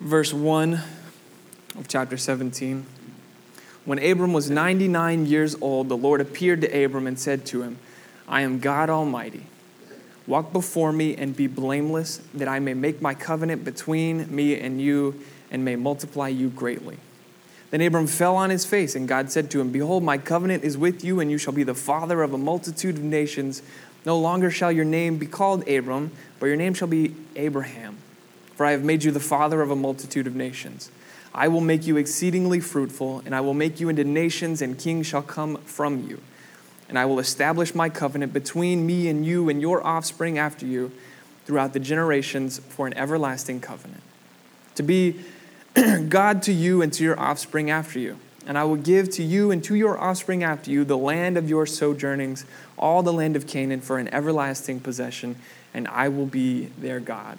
verse 1 of chapter 17. When Abram was 99 years old, the Lord appeared to Abram and said to him, I am God Almighty. Walk before me and be blameless, that I may make my covenant between me and you and may multiply you greatly. Then Abram fell on his face, and God said to him, Behold, my covenant is with you, and you shall be the father of a multitude of nations. No longer shall your name be called Abram, but your name shall be Abraham. For I have made you the father of a multitude of nations. I will make you exceedingly fruitful, and I will make you into nations, and kings shall come from you. And I will establish my covenant between me and you and your offspring after you throughout the generations for an everlasting covenant. To be God to you and to your offspring after you. And I will give to you and to your offspring after you the land of your sojournings, all the land of Canaan, for an everlasting possession, and I will be their God.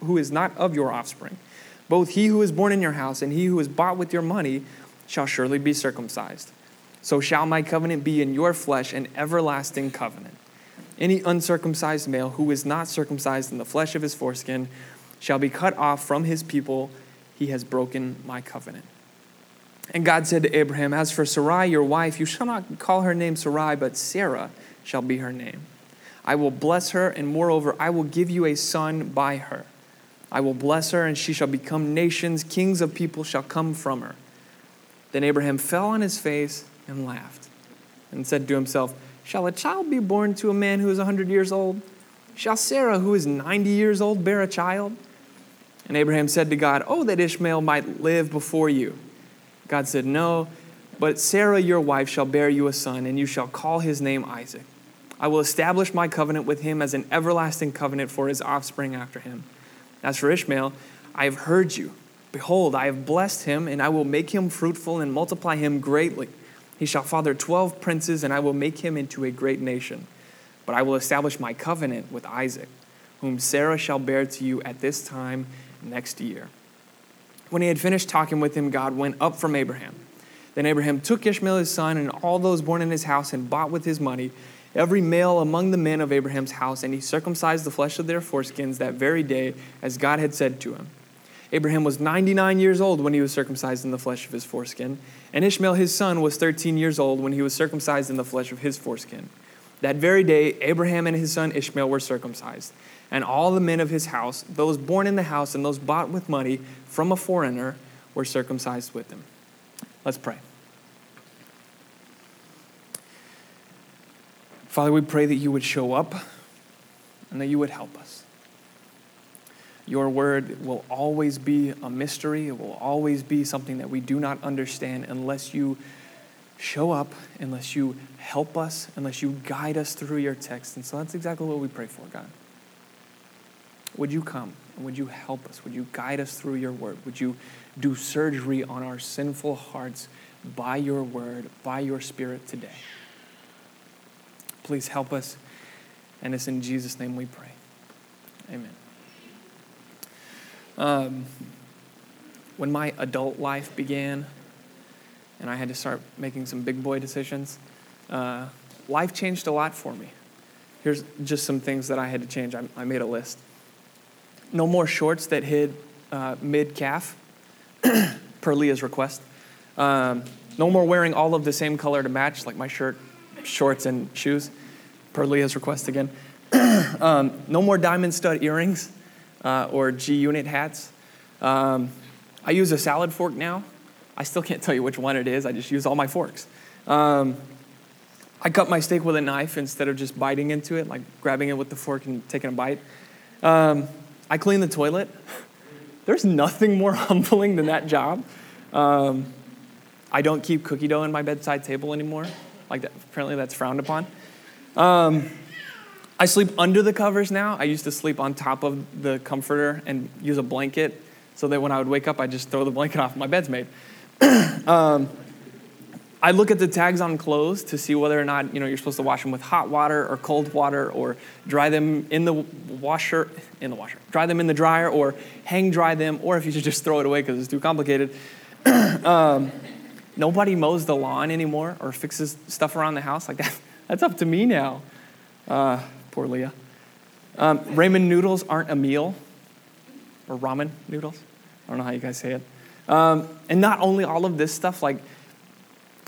who is not of your offspring, both he who is born in your house and he who is bought with your money shall surely be circumcised. So shall my covenant be in your flesh an everlasting covenant. Any uncircumcised male who is not circumcised in the flesh of his foreskin shall be cut off from his people. He has broken my covenant. And God said to Abraham, As for Sarai, your wife, you shall not call her name Sarai, but Sarah shall be her name. I will bless her, and moreover, I will give you a son by her. I will bless her, and she shall become nations. Kings of people shall come from her. Then Abraham fell on his face and laughed, and said to himself, Shall a child be born to a man who is a hundred years old? Shall Sarah, who is ninety years old, bear a child? And Abraham said to God, Oh, that Ishmael might live before you. God said, No, but Sarah, your wife, shall bear you a son, and you shall call his name Isaac. I will establish my covenant with him as an everlasting covenant for his offspring after him. As for Ishmael, I have heard you. Behold, I have blessed him, and I will make him fruitful and multiply him greatly. He shall father twelve princes, and I will make him into a great nation. But I will establish my covenant with Isaac, whom Sarah shall bear to you at this time next year. When he had finished talking with him, God went up from Abraham. Then Abraham took Ishmael his son and all those born in his house and bought with his money every male among the men of Abraham's house, and he circumcised the flesh of their foreskins that very day, as God had said to him. Abraham was 99 years old when he was circumcised in the flesh of his foreskin, and Ishmael his son was 13 years old when he was circumcised in the flesh of his foreskin. That very day, Abraham and his son Ishmael were circumcised, and all the men of his house, those born in the house and those bought with money from a foreigner, were circumcised with him. Let's pray. Father, we pray that you would show up and that you would help us. Your word will always be a mystery. It will always be something that we do not understand unless you show up, unless you help us, unless you guide us through your text. And so that's exactly what we pray for, God. Would you come and would you help us? Would you guide us through your word? Would you do surgery on our sinful hearts by your word, by your spirit today? Please help us. And it's in Jesus' name we pray. Amen. Um, when my adult life began and I had to start making some big boy decisions, uh, life changed a lot for me. Here's just some things that I had to change. I, I made a list. No more shorts that hid uh, mid calf, per Leah's request. Um, no more wearing all of the same color to match, like my shirt, shorts, and shoes, per Leah's request again. um, no more diamond stud earrings uh, or G unit hats. Um, I use a salad fork now. I still can't tell you which one it is, I just use all my forks. Um, I cut my steak with a knife instead of just biting into it, like grabbing it with the fork and taking a bite. Um, I clean the toilet. There's nothing more humbling than that job. Um, I don't keep cookie dough in my bedside table anymore. Like that, apparently that's frowned upon. Um, I sleep under the covers now. I used to sleep on top of the comforter and use a blanket so that when I would wake up, I'd just throw the blanket off. My bed's made. um, I look at the tags on clothes to see whether or not you know you're supposed to wash them with hot water or cold water or dry them in the washer in the washer, dry them in the dryer or hang dry them, or if you should just throw it away because it's too complicated. um, nobody mows the lawn anymore or fixes stuff around the house like that. That's up to me now. Uh, poor Leah. Um, ramen noodles aren't a meal, or ramen noodles. I don't know how you guys say it. Um, and not only all of this stuff, like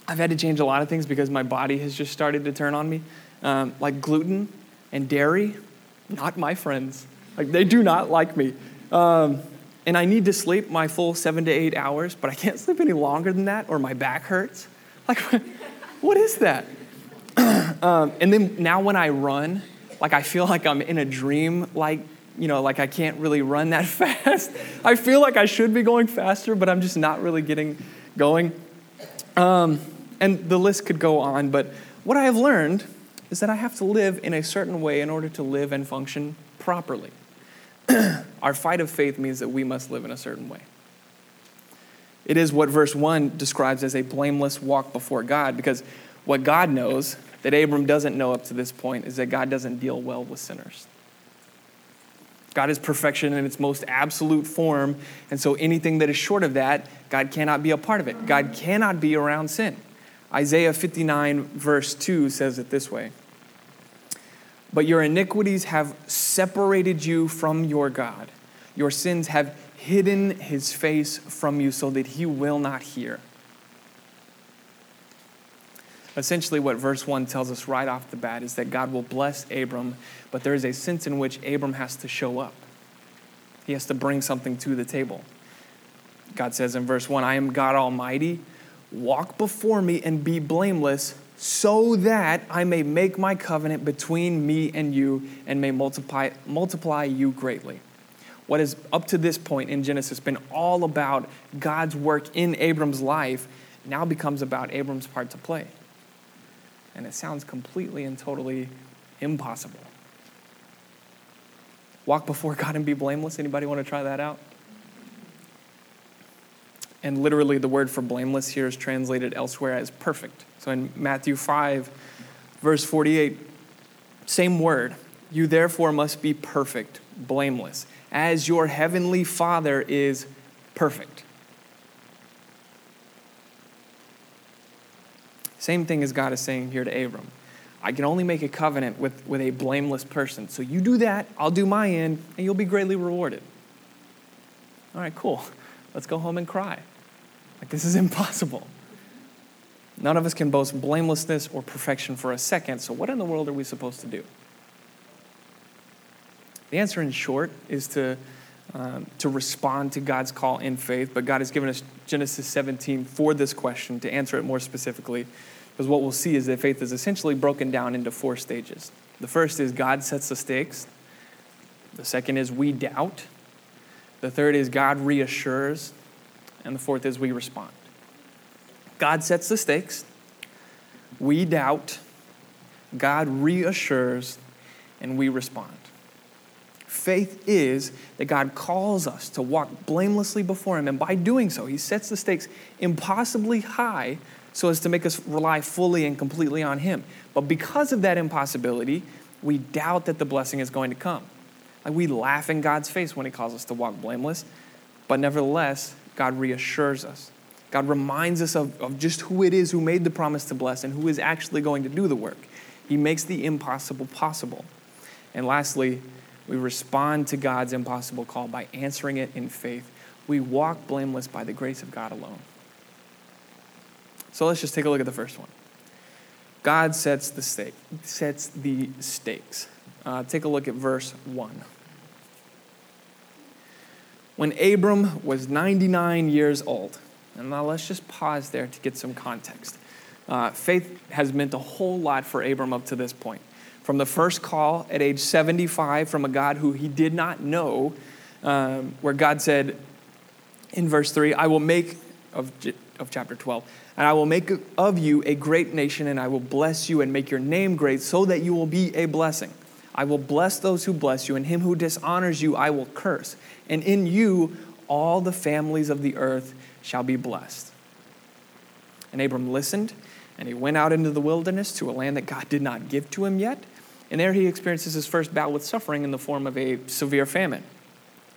I've had to change a lot of things because my body has just started to turn on me. Um, like gluten and dairy, not my friends. Like they do not like me. Um, and I need to sleep my full seven to eight hours, but I can't sleep any longer than that or my back hurts. Like, what is that? Um, and then now when I run, like I feel like I'm in a dream, like, you know, like I can't really run that fast. I feel like I should be going faster, but I'm just not really getting going. Um, and the list could go on, but what I have learned is that I have to live in a certain way in order to live and function properly. Our fight of faith means that we must live in a certain way. It is what verse 1 describes as a blameless walk before God, because what God knows that Abram doesn't know up to this point is that God doesn't deal well with sinners. God is perfection in its most absolute form, and so anything that is short of that, God cannot be a part of it. God cannot be around sin. Isaiah 59, verse 2 says it this way But your iniquities have separated you from your God, your sins have hidden his face from you so that he will not hear. Essentially, what verse 1 tells us right off the bat is that God will bless Abram, but there is a sense in which Abram has to show up. He has to bring something to the table. God says in verse 1 I am God Almighty. Walk before me and be blameless, so that I may make my covenant between me and you and may multiply, multiply you greatly. What has up to this point in Genesis been all about God's work in Abram's life now becomes about Abram's part to play. And it sounds completely and totally impossible. Walk before God and be blameless. Anybody want to try that out? And literally, the word for blameless here is translated elsewhere as perfect. So in Matthew 5, verse 48, same word. You therefore must be perfect, blameless, as your heavenly Father is perfect. Same thing as God is saying here to Abram. I can only make a covenant with, with a blameless person. So you do that, I'll do my end, and you'll be greatly rewarded. All right, cool. Let's go home and cry. Like, this is impossible. None of us can boast blamelessness or perfection for a second, so what in the world are we supposed to do? The answer, in short, is to, um, to respond to God's call in faith, but God has given us Genesis 17 for this question to answer it more specifically, because what we'll see is that faith is essentially broken down into four stages. The first is God sets the stakes, the second is we doubt, the third is God reassures, and the fourth is we respond. God sets the stakes, we doubt, God reassures, and we respond. Faith is that God calls us to walk blamelessly before Him, and by doing so, He sets the stakes impossibly high so as to make us rely fully and completely on Him. But because of that impossibility, we doubt that the blessing is going to come. Like we laugh in God's face when He calls us to walk blameless, but nevertheless, God reassures us. God reminds us of, of just who it is who made the promise to bless and who is actually going to do the work. He makes the impossible possible. And lastly, we respond to God's impossible call by answering it in faith. We walk blameless by the grace of God alone. So let's just take a look at the first one. God sets the stake, sets the stakes. Uh, take a look at verse 1 when Abram was 99 years old. And now let's just pause there to get some context. Uh, faith has meant a whole lot for Abram up to this point. From the first call at age 75 from a God who he did not know, um, where God said in verse 3, I will make, of, of chapter 12, and I will make of you a great nation, and I will bless you and make your name great, so that you will be a blessing. I will bless those who bless you, and him who dishonors you I will curse. And in you all the families of the earth shall be blessed. And Abram listened, and he went out into the wilderness to a land that God did not give to him yet. And there he experiences his first battle with suffering in the form of a severe famine.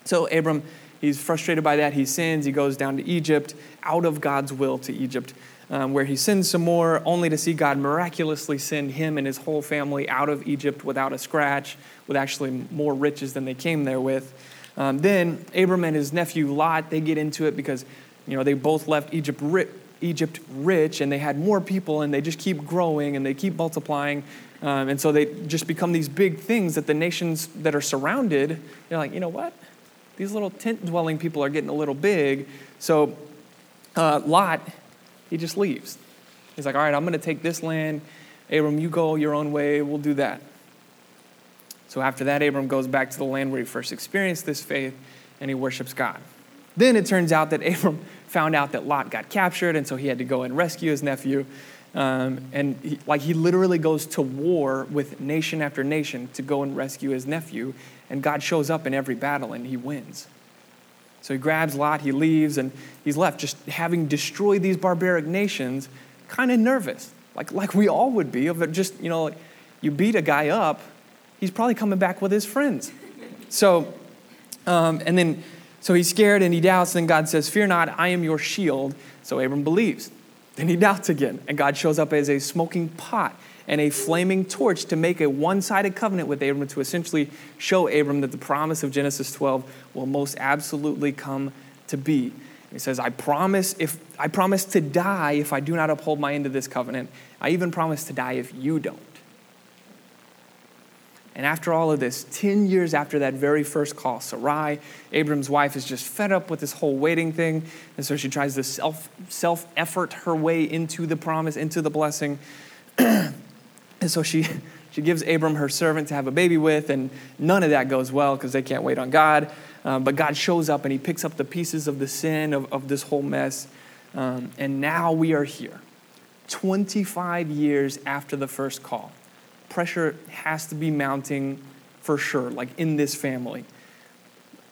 So Abram, he's frustrated by that. He sins. He goes down to Egypt, out of God's will to Egypt, um, where he sins some more, only to see God miraculously send him and his whole family out of Egypt without a scratch, with actually more riches than they came there with. Um, then Abram and his nephew Lot, they get into it because, you know, they both left Egypt ri- Egypt rich and they had more people and they just keep growing and they keep multiplying. Um, and so they just become these big things that the nations that are surrounded, they're like, you know what? These little tent dwelling people are getting a little big. So uh, Lot, he just leaves. He's like, all right, I'm going to take this land. Abram, you go your own way. We'll do that. So after that, Abram goes back to the land where he first experienced this faith and he worships God. Then it turns out that Abram found out that Lot got captured, and so he had to go and rescue his nephew. Um, and he, like he literally goes to war with nation after nation to go and rescue his nephew, and God shows up in every battle and he wins. So he grabs Lot, he leaves, and he's left just having destroyed these barbaric nations, kind of nervous, like, like we all would be. Of just, you know, you beat a guy up, he's probably coming back with his friends. So, um, and then so he's scared and he doubts. And God says, Fear not, I am your shield. So Abram believes. Then he doubts again. And God shows up as a smoking pot and a flaming torch to make a one sided covenant with Abram to essentially show Abram that the promise of Genesis 12 will most absolutely come to be. He says, I promise if I promise to die if I do not uphold my end of this covenant. I even promise to die if you don't. And after all of this, 10 years after that very first call, Sarai, Abram's wife, is just fed up with this whole waiting thing. And so she tries to self, self effort her way into the promise, into the blessing. and so she, she gives Abram her servant to have a baby with, and none of that goes well because they can't wait on God. Um, but God shows up and he picks up the pieces of the sin of, of this whole mess. Um, and now we are here, 25 years after the first call pressure has to be mounting for sure, like in this family.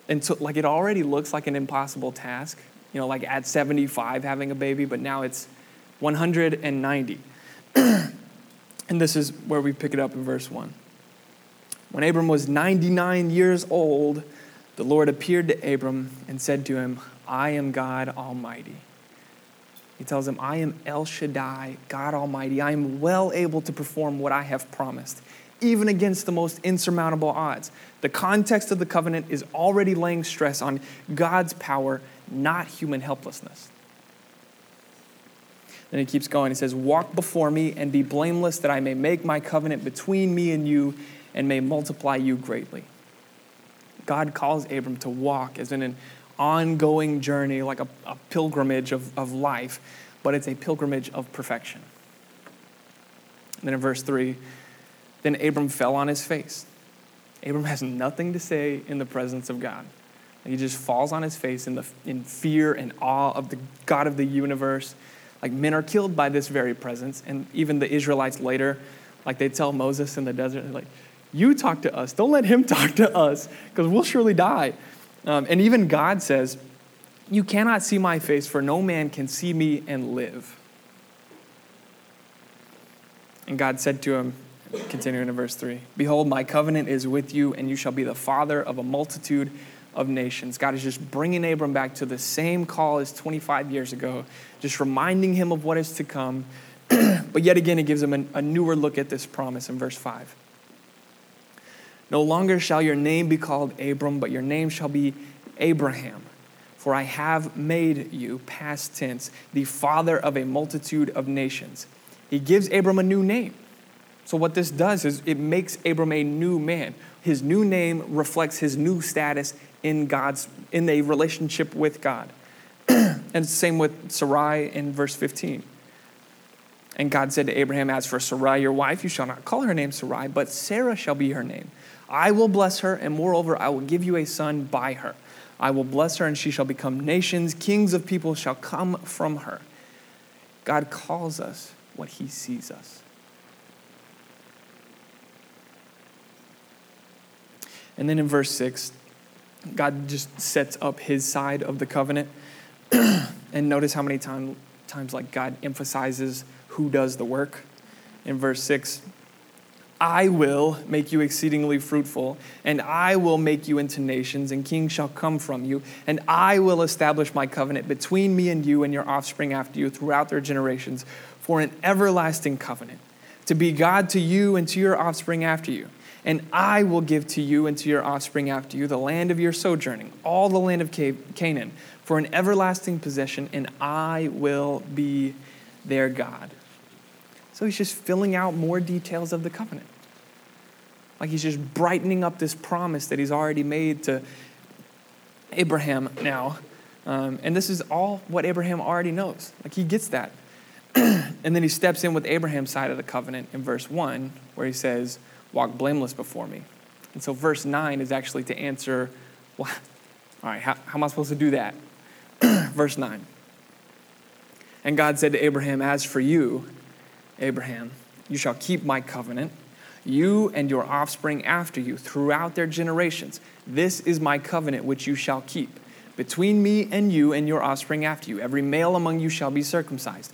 And so, like, it already looks like an impossible task, you know, like at 75 having a baby, but now it's 190. and this is where we pick it up in verse 1. When Abram was 99 years old, the Lord appeared to Abram and said to him, I am God Almighty. He tells him, I am El Shaddai, God Almighty. I am well able to perform what I have promised, even against the most insurmountable odds. The context of the covenant is already laying stress on God's power, not human helplessness. Then he keeps going. He says, Walk before me and be blameless, that I may make my covenant between me and you and may multiply you greatly. God calls Abram to walk as in an ongoing journey, like a, a pilgrimage of, of life, but it's a pilgrimage of perfection. And then in verse 3, then Abram fell on his face. Abram has nothing to say in the presence of God. He just falls on his face in, the, in fear and awe of the God of the universe. Like men are killed by this very presence. And even the Israelites later, like they tell Moses in the desert, like, you talk to us. Don't let him talk to us because we'll surely die. Um, and even God says, You cannot see my face, for no man can see me and live. And God said to him, continuing in verse 3 Behold, my covenant is with you, and you shall be the father of a multitude of nations. God is just bringing Abram back to the same call as 25 years ago, just reminding him of what is to come. but yet again, he gives him a, a newer look at this promise in verse 5. No longer shall your name be called Abram, but your name shall be Abraham. For I have made you, past tense, the father of a multitude of nations. He gives Abram a new name. So, what this does is it makes Abram a new man. His new name reflects his new status in God's, in a relationship with God. and same with Sarai in verse 15. And God said to Abraham, As for Sarai, your wife, you shall not call her name Sarai, but Sarah shall be her name. I will bless her, and moreover, I will give you a son by her. I will bless her, and she shall become nations. Kings of people shall come from her. God calls us what he sees us. And then in verse 6, God just sets up his side of the covenant. and notice how many time, times like God emphasizes who does the work. In verse 6, I will make you exceedingly fruitful, and I will make you into nations, and kings shall come from you, and I will establish my covenant between me and you and your offspring after you throughout their generations for an everlasting covenant, to be God to you and to your offspring after you. And I will give to you and to your offspring after you the land of your sojourning, all the land of Canaan, for an everlasting possession, and I will be their God. So he's just filling out more details of the covenant. Like he's just brightening up this promise that he's already made to Abraham now. Um, and this is all what Abraham already knows. Like he gets that. and then he steps in with Abraham's side of the covenant in verse 1, where he says, Walk blameless before me. And so verse 9 is actually to answer, well, all right, how, how am I supposed to do that? verse 9. And God said to Abraham, As for you, Abraham, you shall keep my covenant, you and your offspring after you, throughout their generations. This is my covenant which you shall keep. Between me and you and your offspring after you, every male among you shall be circumcised.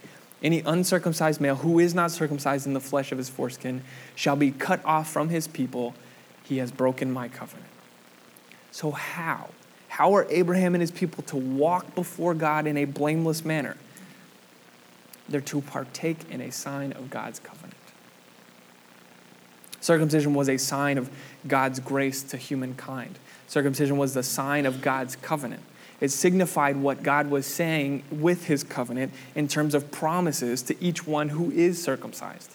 Any uncircumcised male who is not circumcised in the flesh of his foreskin shall be cut off from his people. He has broken my covenant. So, how? How are Abraham and his people to walk before God in a blameless manner? They're to partake in a sign of God's covenant. Circumcision was a sign of God's grace to humankind. Circumcision was the sign of God's covenant. It signified what God was saying with his covenant in terms of promises to each one who is circumcised.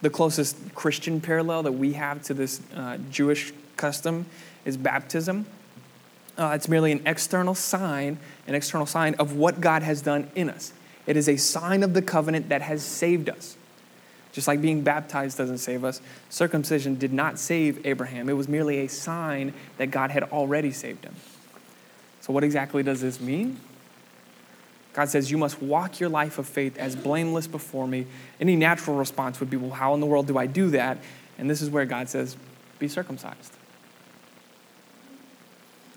The closest Christian parallel that we have to this uh, Jewish custom is baptism. Uh, it's merely an external sign, an external sign of what God has done in us. It is a sign of the covenant that has saved us. Just like being baptized doesn't save us, circumcision did not save Abraham. It was merely a sign that God had already saved him. So, what exactly does this mean? God says, You must walk your life of faith as blameless before me. Any natural response would be, Well, how in the world do I do that? And this is where God says, Be circumcised.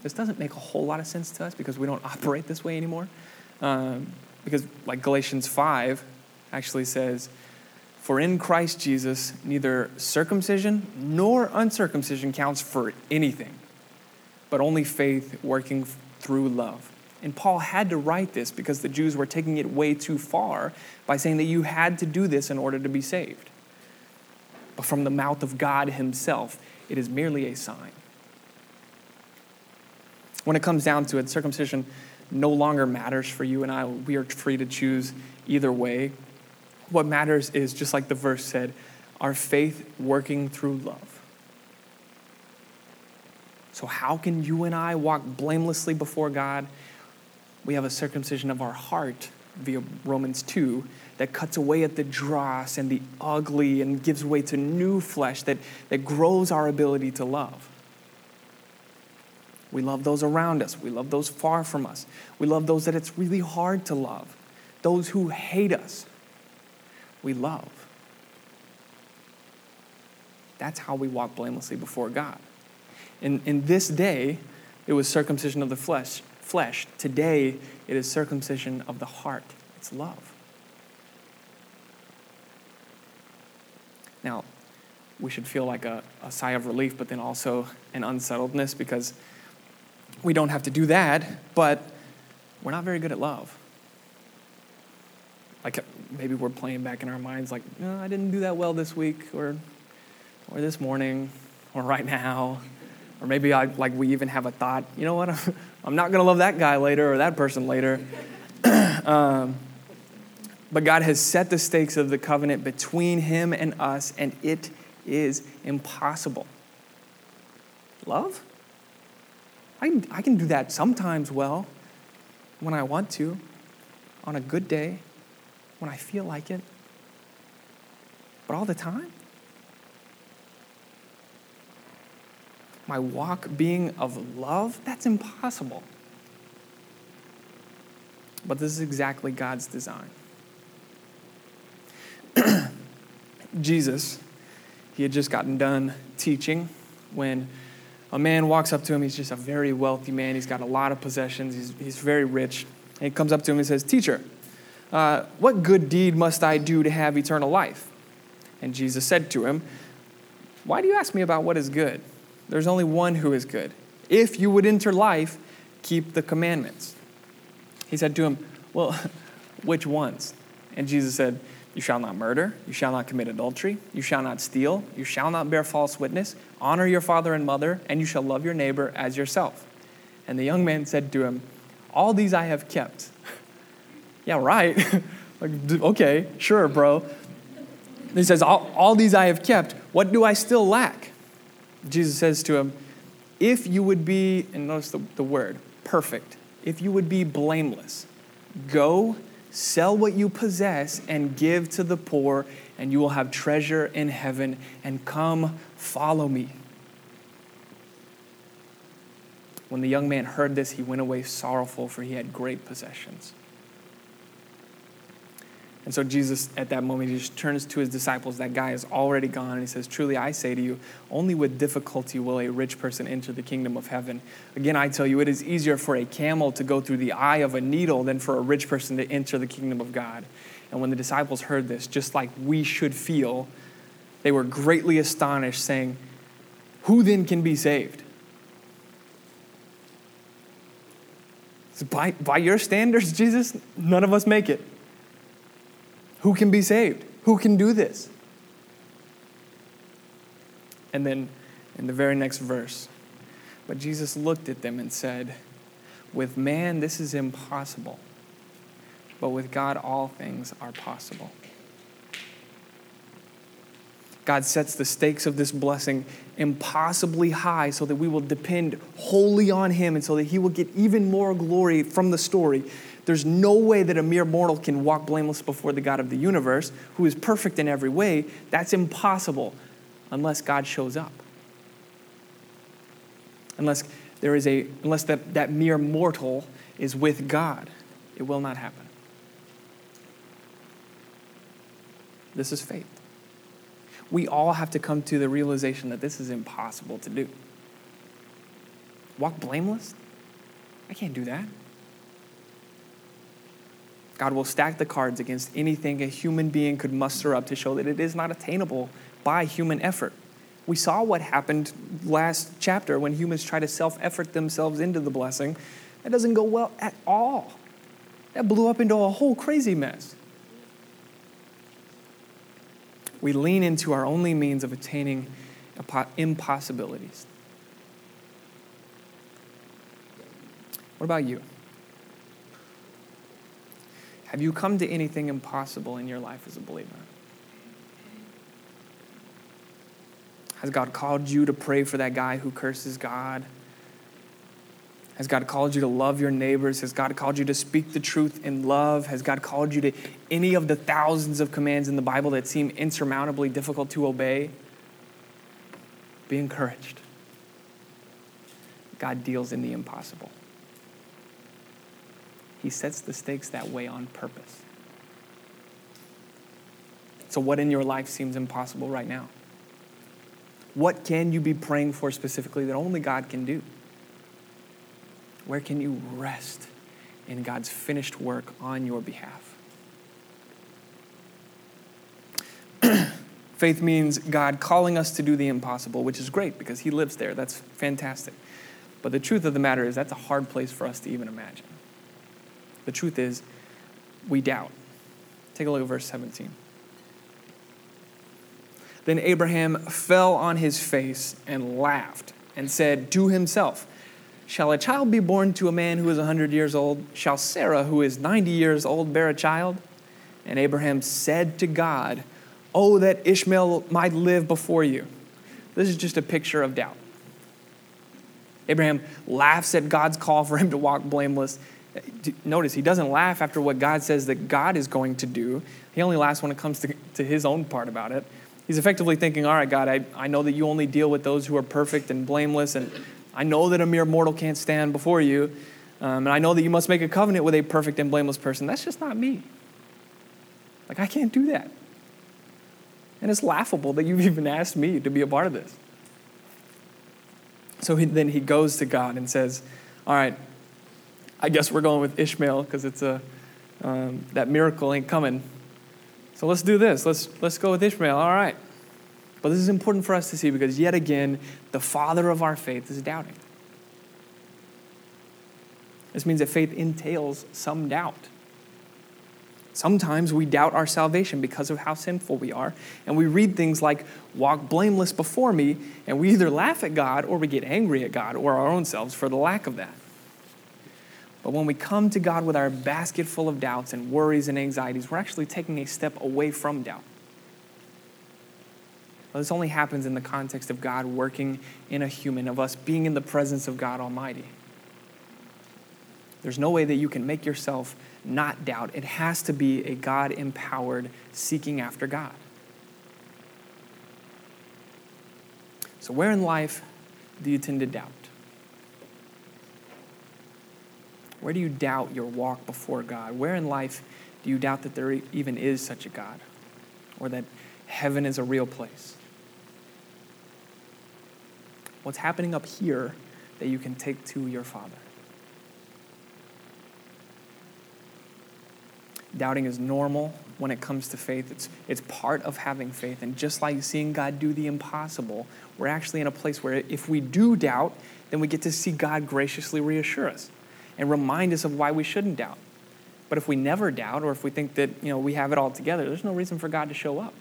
This doesn't make a whole lot of sense to us because we don't operate this way anymore. Um, because, like Galatians 5 actually says, For in Christ Jesus, neither circumcision nor uncircumcision counts for anything, but only faith working through love. And Paul had to write this because the Jews were taking it way too far by saying that you had to do this in order to be saved. But from the mouth of God Himself, it is merely a sign. When it comes down to it, circumcision no longer matters for you and I. We are free to choose either way. What matters is, just like the verse said, our faith working through love. So, how can you and I walk blamelessly before God? We have a circumcision of our heart via Romans 2 that cuts away at the dross and the ugly and gives way to new flesh that, that grows our ability to love. We love those around us. We love those far from us. We love those that it's really hard to love. Those who hate us, we love. That's how we walk blamelessly before God. In, in this day, it was circumcision of the flesh. Flesh. Today, it is circumcision of the heart. It's love. Now, we should feel like a, a sigh of relief, but then also an unsettledness because we don't have to do that, but we're not very good at love. Like uh, maybe we're playing back in our minds, like, no, I didn't do that well this week, or, or this morning, or right now. Or maybe I, like we even have a thought, you know what, I'm not going to love that guy later or that person later. um, but God has set the stakes of the covenant between Him and us, and it is impossible. Love? I I can do that sometimes well. when I want to, on a good day, when I feel like it. But all the time? My walk being of love? That's impossible. But this is exactly God's design. Jesus, he had just gotten done teaching when a man walks up to him. He's just a very wealthy man. He's got a lot of possessions. He's, he's very rich. And he comes up to him and says, Teacher, uh, what good deed must I do to have eternal life? And Jesus said to him, Why do you ask me about what is good? There's only one who is good. If you would enter life, keep the commandments. He said to him, Well, which ones? And Jesus said, You shall not murder, you shall not commit adultery, you shall not steal, you shall not bear false witness, honor your father and mother, and you shall love your neighbor as yourself. And the young man said to him, All these I have kept. yeah, right. like, okay, sure, bro. he says, all, all these I have kept. What do I still lack? Jesus says to him, If you would be, and notice the, the word, perfect, if you would be blameless, go sell what you possess and give to the poor, and you will have treasure in heaven, and come follow me. When the young man heard this, he went away sorrowful, for he had great possessions. And so Jesus, at that moment, he just turns to his disciples. That guy is already gone. And he says, Truly, I say to you, only with difficulty will a rich person enter the kingdom of heaven. Again, I tell you, it is easier for a camel to go through the eye of a needle than for a rich person to enter the kingdom of God. And when the disciples heard this, just like we should feel, they were greatly astonished, saying, Who then can be saved? By, by your standards, Jesus, none of us make it. Who can be saved? Who can do this? And then in the very next verse, but Jesus looked at them and said, With man, this is impossible, but with God, all things are possible. God sets the stakes of this blessing impossibly high so that we will depend wholly on Him and so that He will get even more glory from the story there's no way that a mere mortal can walk blameless before the God of the universe, who is perfect in every way. That's impossible unless God shows up. Unless there is a unless that, that mere mortal is with God. It will not happen. This is faith. We all have to come to the realization that this is impossible to do. Walk blameless? I can't do that. God will stack the cards against anything a human being could muster up to show that it is not attainable by human effort. We saw what happened last chapter when humans try to self effort themselves into the blessing. That doesn't go well at all. That blew up into a whole crazy mess. We lean into our only means of attaining impossibilities. What about you? Have you come to anything impossible in your life as a believer? Has God called you to pray for that guy who curses God? Has God called you to love your neighbors? Has God called you to speak the truth in love? Has God called you to any of the thousands of commands in the Bible that seem insurmountably difficult to obey? Be encouraged. God deals in the impossible. He sets the stakes that way on purpose. So, what in your life seems impossible right now? What can you be praying for specifically that only God can do? Where can you rest in God's finished work on your behalf? Faith means God calling us to do the impossible, which is great because He lives there. That's fantastic. But the truth of the matter is, that's a hard place for us to even imagine. The truth is, we doubt. Take a look at verse 17. Then Abraham fell on his face and laughed and said to himself, Shall a child be born to a man who is a 100 years old? Shall Sarah, who is 90 years old, bear a child? And Abraham said to God, Oh, that Ishmael might live before you. This is just a picture of doubt. Abraham laughs at God's call for him to walk blameless Notice, he doesn't laugh after what God says that God is going to do. He only laughs when it comes to, to his own part about it. He's effectively thinking, All right, God, I, I know that you only deal with those who are perfect and blameless, and I know that a mere mortal can't stand before you. Um, and I know that you must make a covenant with a perfect and blameless person. That's just not me. Like, I can't do that. And it's laughable that you've even asked me to be a part of this. So he, then he goes to God and says, All right, I guess we're going with Ishmael because it's a, um, that miracle ain't coming. So let's do this. Let's, let's go with Ishmael. All right. But this is important for us to see because, yet again, the father of our faith is doubting. This means that faith entails some doubt. Sometimes we doubt our salvation because of how sinful we are, and we read things like, walk blameless before me, and we either laugh at God or we get angry at God or our own selves for the lack of that. But when we come to God with our basket full of doubts and worries and anxieties, we're actually taking a step away from doubt. Well, this only happens in the context of God working in a human, of us being in the presence of God Almighty. There's no way that you can make yourself not doubt. It has to be a God empowered seeking after God. So, where in life do you tend to doubt? Where do you doubt your walk before God? Where in life do you doubt that there even is such a God or that heaven is a real place? What's happening up here that you can take to your Father? Doubting is normal when it comes to faith. It's, it's part of having faith. And just like seeing God do the impossible, we're actually in a place where if we do doubt, then we get to see God graciously reassure us and remind us of why we shouldn't doubt. But if we never doubt, or if we think that you know, we have it all together, there's no reason for God to show up.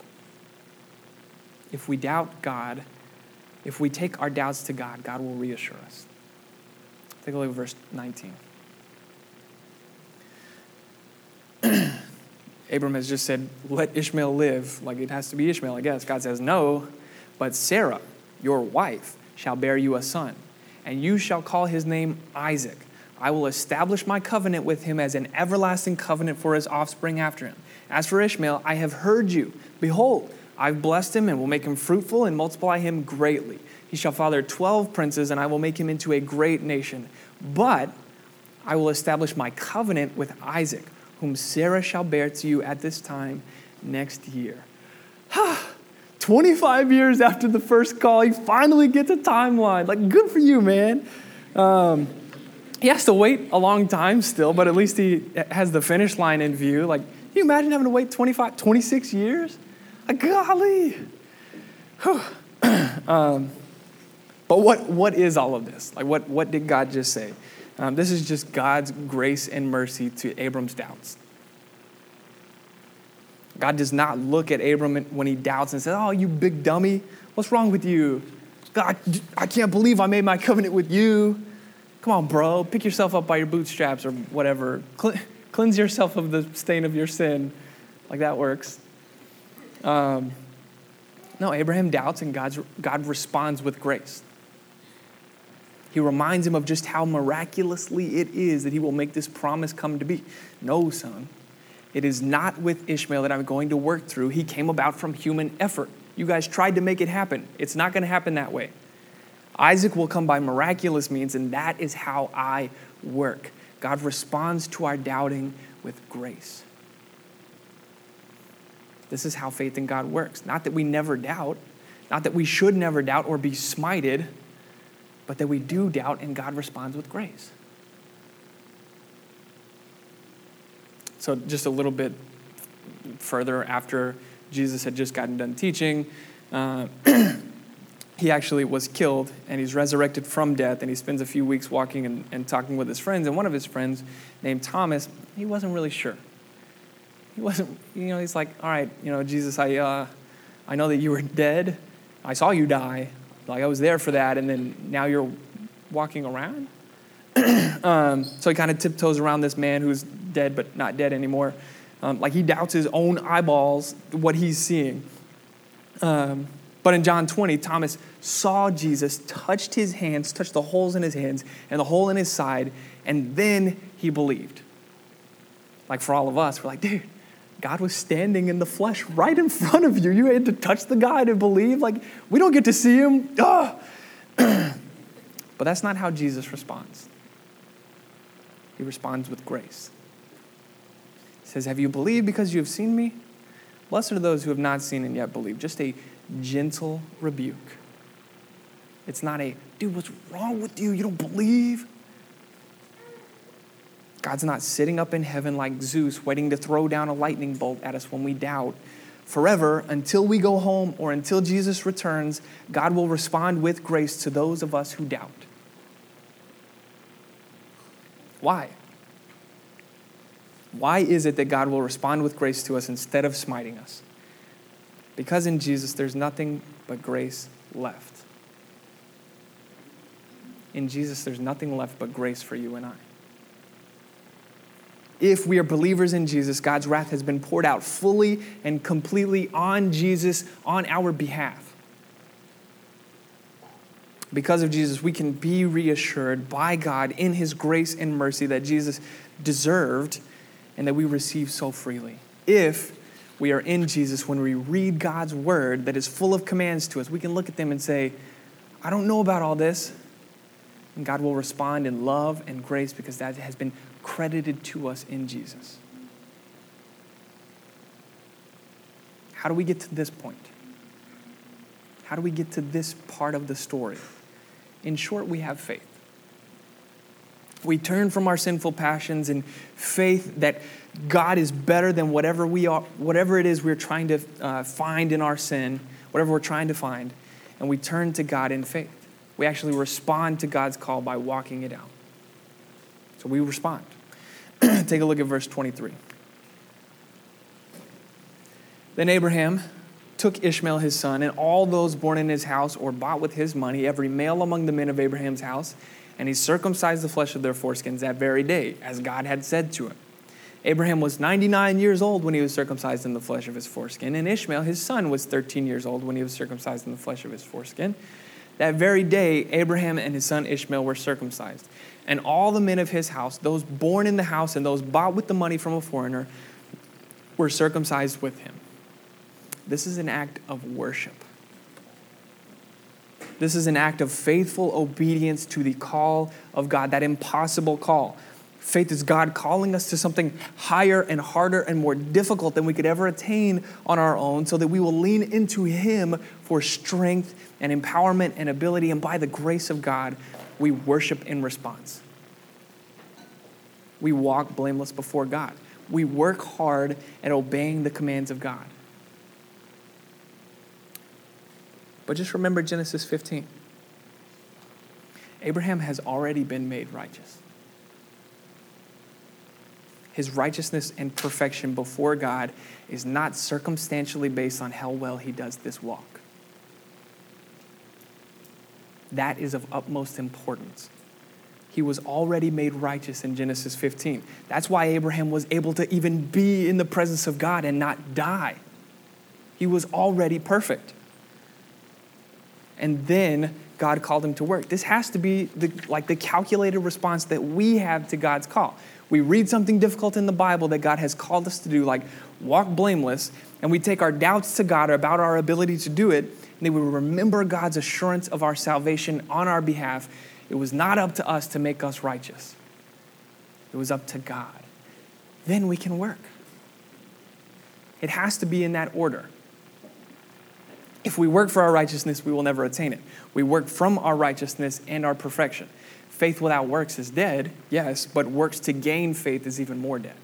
If we doubt God, if we take our doubts to God, God will reassure us. Take a look at verse 19. Abram has just said, Let Ishmael live. Like it has to be Ishmael, I guess. God says, No, but Sarah, your wife, shall bear you a son, and you shall call his name Isaac. I will establish my covenant with him as an everlasting covenant for his offspring after him. As for Ishmael, I have heard you. Behold, I've blessed him and will make him fruitful and multiply him greatly. He shall father twelve princes, and I will make him into a great nation. But I will establish my covenant with Isaac, whom Sarah shall bear to you at this time next year. 25 years after the first call, you finally get the timeline. Like, good for you, man. Um, he has to wait a long time still, but at least he has the finish line in view. Like, can you imagine having to wait 25, 26 years? Like, golly. um, but what, what is all of this? Like, what, what did God just say? Um, this is just God's grace and mercy to Abram's doubts. God does not look at Abram when he doubts and says, Oh, you big dummy, what's wrong with you? God, I can't believe I made my covenant with you. Come on, bro, pick yourself up by your bootstraps or whatever. Cleanse yourself of the stain of your sin. Like that works. Um, no, Abraham doubts and God's, God responds with grace. He reminds him of just how miraculously it is that he will make this promise come to be. No, son, it is not with Ishmael that I'm going to work through. He came about from human effort. You guys tried to make it happen. It's not going to happen that way. Isaac will come by miraculous means, and that is how I work. God responds to our doubting with grace. This is how faith in God works. Not that we never doubt, not that we should never doubt or be smited, but that we do doubt and God responds with grace. So, just a little bit further after Jesus had just gotten done teaching, uh, he actually was killed and he's resurrected from death and he spends a few weeks walking and, and talking with his friends and one of his friends named thomas he wasn't really sure. He wasn't you know he's like all right you know jesus i uh, i know that you were dead. I saw you die. Like i was there for that and then now you're walking around? Um, so he kind of tiptoes around this man who's dead but not dead anymore. Um, like he doubts his own eyeballs what he's seeing. Um, but in John 20, Thomas saw Jesus, touched his hands, touched the holes in his hands and the hole in his side, and then he believed. Like for all of us, we're like, dude, God was standing in the flesh right in front of you. You had to touch the guy to believe. Like, we don't get to see him. Ah. but that's not how Jesus responds. He responds with grace. He says, Have you believed because you have seen me? Blessed are those who have not seen and yet believe. Just a gentle rebuke. It's not a, dude, what's wrong with you? You don't believe? God's not sitting up in heaven like Zeus, waiting to throw down a lightning bolt at us when we doubt. Forever, until we go home or until Jesus returns, God will respond with grace to those of us who doubt. Why? Why is it that God will respond with grace to us instead of smiting us? Because in Jesus, there's nothing but grace left. In Jesus, there's nothing left but grace for you and I if we are believers in Jesus, God's wrath has been poured out fully and completely on Jesus on our behalf. Because of Jesus, we can be reassured by God in His grace and mercy that Jesus deserved and that we receive so freely. If we are in Jesus, when we read God's word that is full of commands to us, we can look at them and say, I don't know about all this. And God will respond in love and grace because that has been credited to us in Jesus. How do we get to this point? How do we get to this part of the story? In short, we have faith. We turn from our sinful passions in faith that God is better than whatever we are, whatever it is we're trying to uh, find in our sin, whatever we're trying to find, and we turn to God in faith. We actually respond to God's call by walking it out. So we respond. Take a look at verse 23. Then Abraham took Ishmael his son and all those born in his house or bought with his money, every male among the men of Abraham's house, and he circumcised the flesh of their foreskins that very day, as God had said to him. Abraham was 99 years old when he was circumcised in the flesh of his foreskin, and Ishmael, his son, was 13 years old when he was circumcised in the flesh of his foreskin. That very day, Abraham and his son Ishmael were circumcised and all the men of his house, those born in the house and those bought with the money from a foreigner, were circumcised with him. This is an act of worship. This is an act of faithful obedience to the call of God, that impossible call. Faith is God calling us to something higher and harder and more difficult than we could ever attain on our own, so that we will lean into Him for strength and empowerment and ability. And by the grace of God, we worship in response. We walk blameless before God. We work hard at obeying the commands of God. But just remember Genesis 15. Abraham has already been made righteous. His righteousness and perfection before God is not circumstantially based on how well he does this walk. That is of utmost importance. He was already made righteous in Genesis 15. That's why Abraham was able to even be in the presence of God and not die. He was already perfect. And then God called him to work. This has to be the, like the calculated response that we have to God's call. We read something difficult in the Bible that God has called us to do, like walk blameless, and we take our doubts to God about our ability to do it, and then we remember God's assurance of our salvation on our behalf. It was not up to us to make us righteous, it was up to God. Then we can work. It has to be in that order. If we work for our righteousness, we will never attain it. We work from our righteousness and our perfection. Faith without works is dead, yes, but works to gain faith is even more dead.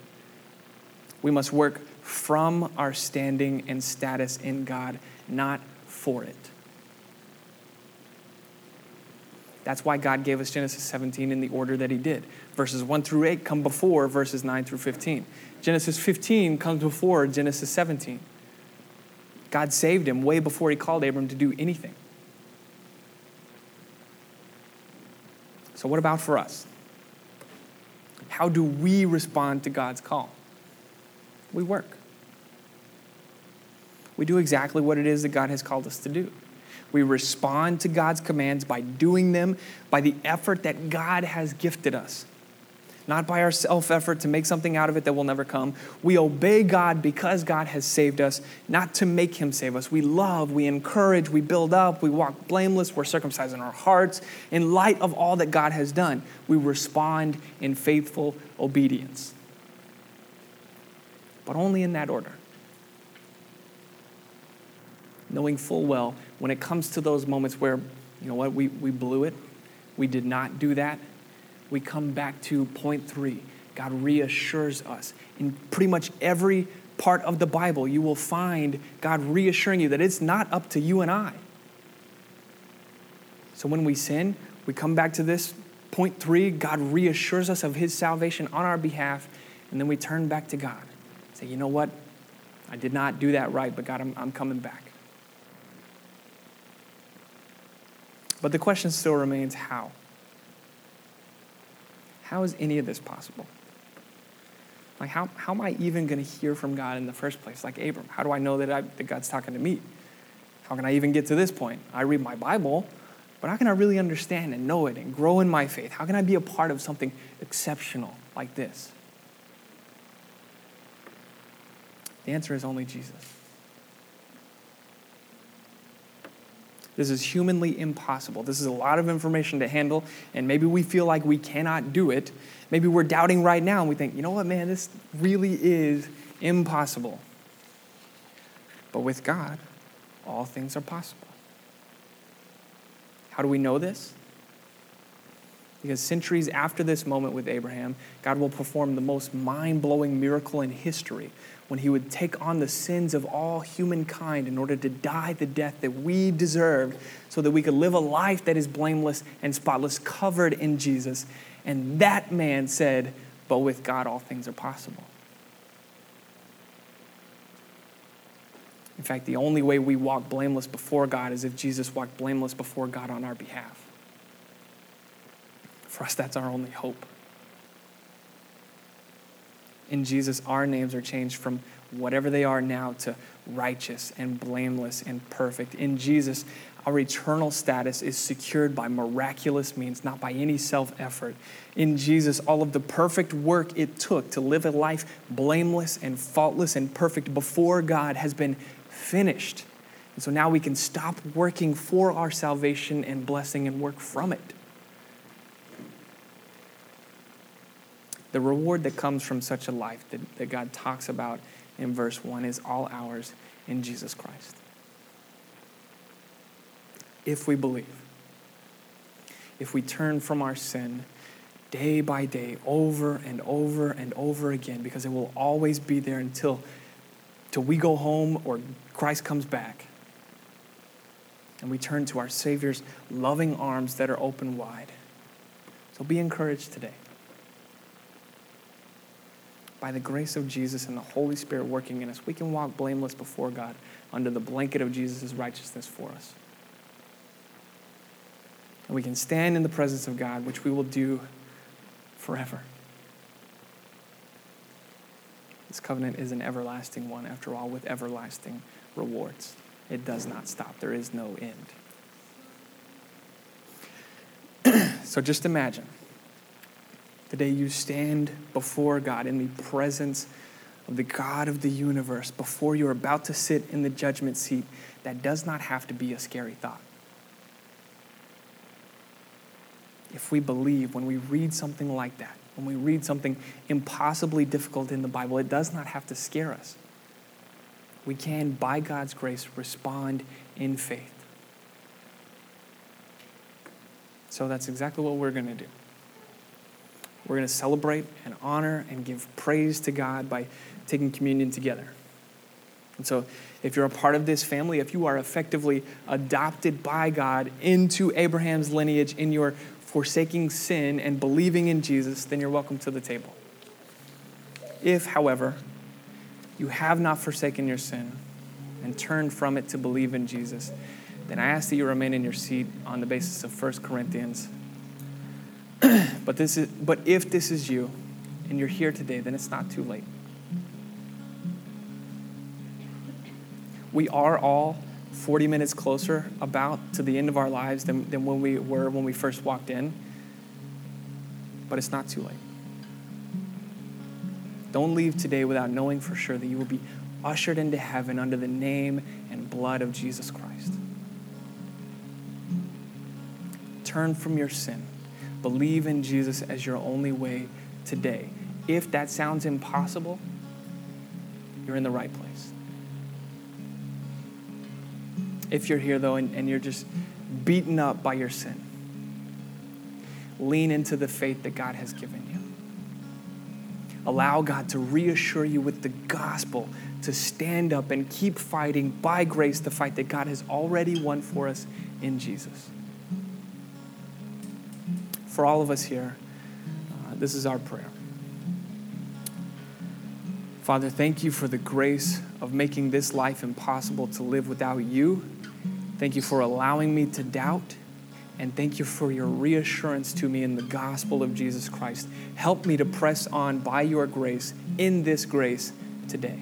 We must work from our standing and status in God, not for it. That's why God gave us Genesis 17 in the order that He did. Verses 1 through 8 come before verses 9 through 15. Genesis 15 comes before Genesis 17. God saved him way before He called Abram to do anything. So, what about for us? How do we respond to God's call? We work we do exactly what it is that God has called us to do. We respond to God's commands by doing them, by the effort that God has gifted us. Not by our self effort to make something out of it that will never come. We obey God because God has saved us, not to make Him save us. We love, we encourage, we build up, we walk blameless, we're circumcised in our hearts. In light of all that God has done, we respond in faithful obedience. But only in that order. Knowing full well when it comes to those moments where, you know what, we, we blew it, we did not do that we come back to point three God reassures us. In pretty much every part of the Bible, you will find God reassuring you that it's not up to you and I. So when we sin, we come back to this point three God reassures us of his salvation on our behalf, and then we turn back to God. Say, you know what? I did not do that right, but God, I'm, I'm coming back. But the question still remains how? How is any of this possible? Like, how, how am I even going to hear from God in the first place? Like Abram, how do I know that, I, that God's talking to me? How can I even get to this point? I read my Bible, but how can I really understand and know it and grow in my faith? How can I be a part of something exceptional like this? The answer is only Jesus. This is humanly impossible. This is a lot of information to handle, and maybe we feel like we cannot do it. Maybe we're doubting right now and we think, you know what, man, this really is impossible. But with God, all things are possible. How do we know this? Because centuries after this moment with Abraham, God will perform the most mind blowing miracle in history when he would take on the sins of all humankind in order to die the death that we deserved so that we could live a life that is blameless and spotless, covered in Jesus. And that man said, But with God, all things are possible. In fact, the only way we walk blameless before God is if Jesus walked blameless before God on our behalf. For us, that's our only hope in Jesus, our names are changed from whatever they are now to righteous and blameless and perfect. In Jesus, our eternal status is secured by miraculous means, not by any self effort. In Jesus, all of the perfect work it took to live a life blameless and faultless and perfect before God has been finished. And so now we can stop working for our salvation and blessing and work from it. The reward that comes from such a life that, that God talks about in verse 1 is all ours in Jesus Christ. If we believe, if we turn from our sin day by day, over and over and over again, because it will always be there until, until we go home or Christ comes back. And we turn to our Savior's loving arms that are open wide. So be encouraged today by the grace of Jesus and the Holy Spirit working in us, we can walk blameless before God under the blanket of Jesus' righteousness for us. And we can stand in the presence of God, which we will do forever. This covenant is an everlasting one, after all, with everlasting rewards. It does not stop, there is no end. so just imagine the day you stand before God in the presence of the God of the universe, before you're about to sit in the judgment seat, that does not have to be a scary thought. If we believe, when we read something like that, when we read something impossibly difficult in the Bible, it does not have to scare us. We can, by God's grace, respond in faith. So that's exactly what we're going to do. We're going to celebrate and honor and give praise to God by taking communion together. And so, if you're a part of this family, if you are effectively adopted by God into Abraham's lineage in your forsaking sin and believing in Jesus, then you're welcome to the table. If, however, you have not forsaken your sin and turned from it to believe in Jesus, then I ask that you remain in your seat on the basis of 1 Corinthians but, this is, but if this is you and you're here today, then it's not too late. We are all 40 minutes closer about to the end of our lives than, than when we were when we first walked in. But it's not too late. Don't leave today without knowing for sure that you will be ushered into heaven under the name and blood of Jesus Christ. Turn from your sin. Believe in Jesus as your only way today. If that sounds impossible, you're in the right place. If you're here, though, and, and you're just beaten up by your sin, lean into the faith that God has given you. Allow God to reassure you with the gospel to stand up and keep fighting by grace the fight that God has already won for us in Jesus. For all of us here, uh, this is our prayer. Father, thank you for the grace of making this life impossible to live without you. Thank you for allowing me to doubt. And thank you for your reassurance to me in the gospel of Jesus Christ. Help me to press on by your grace in this grace today.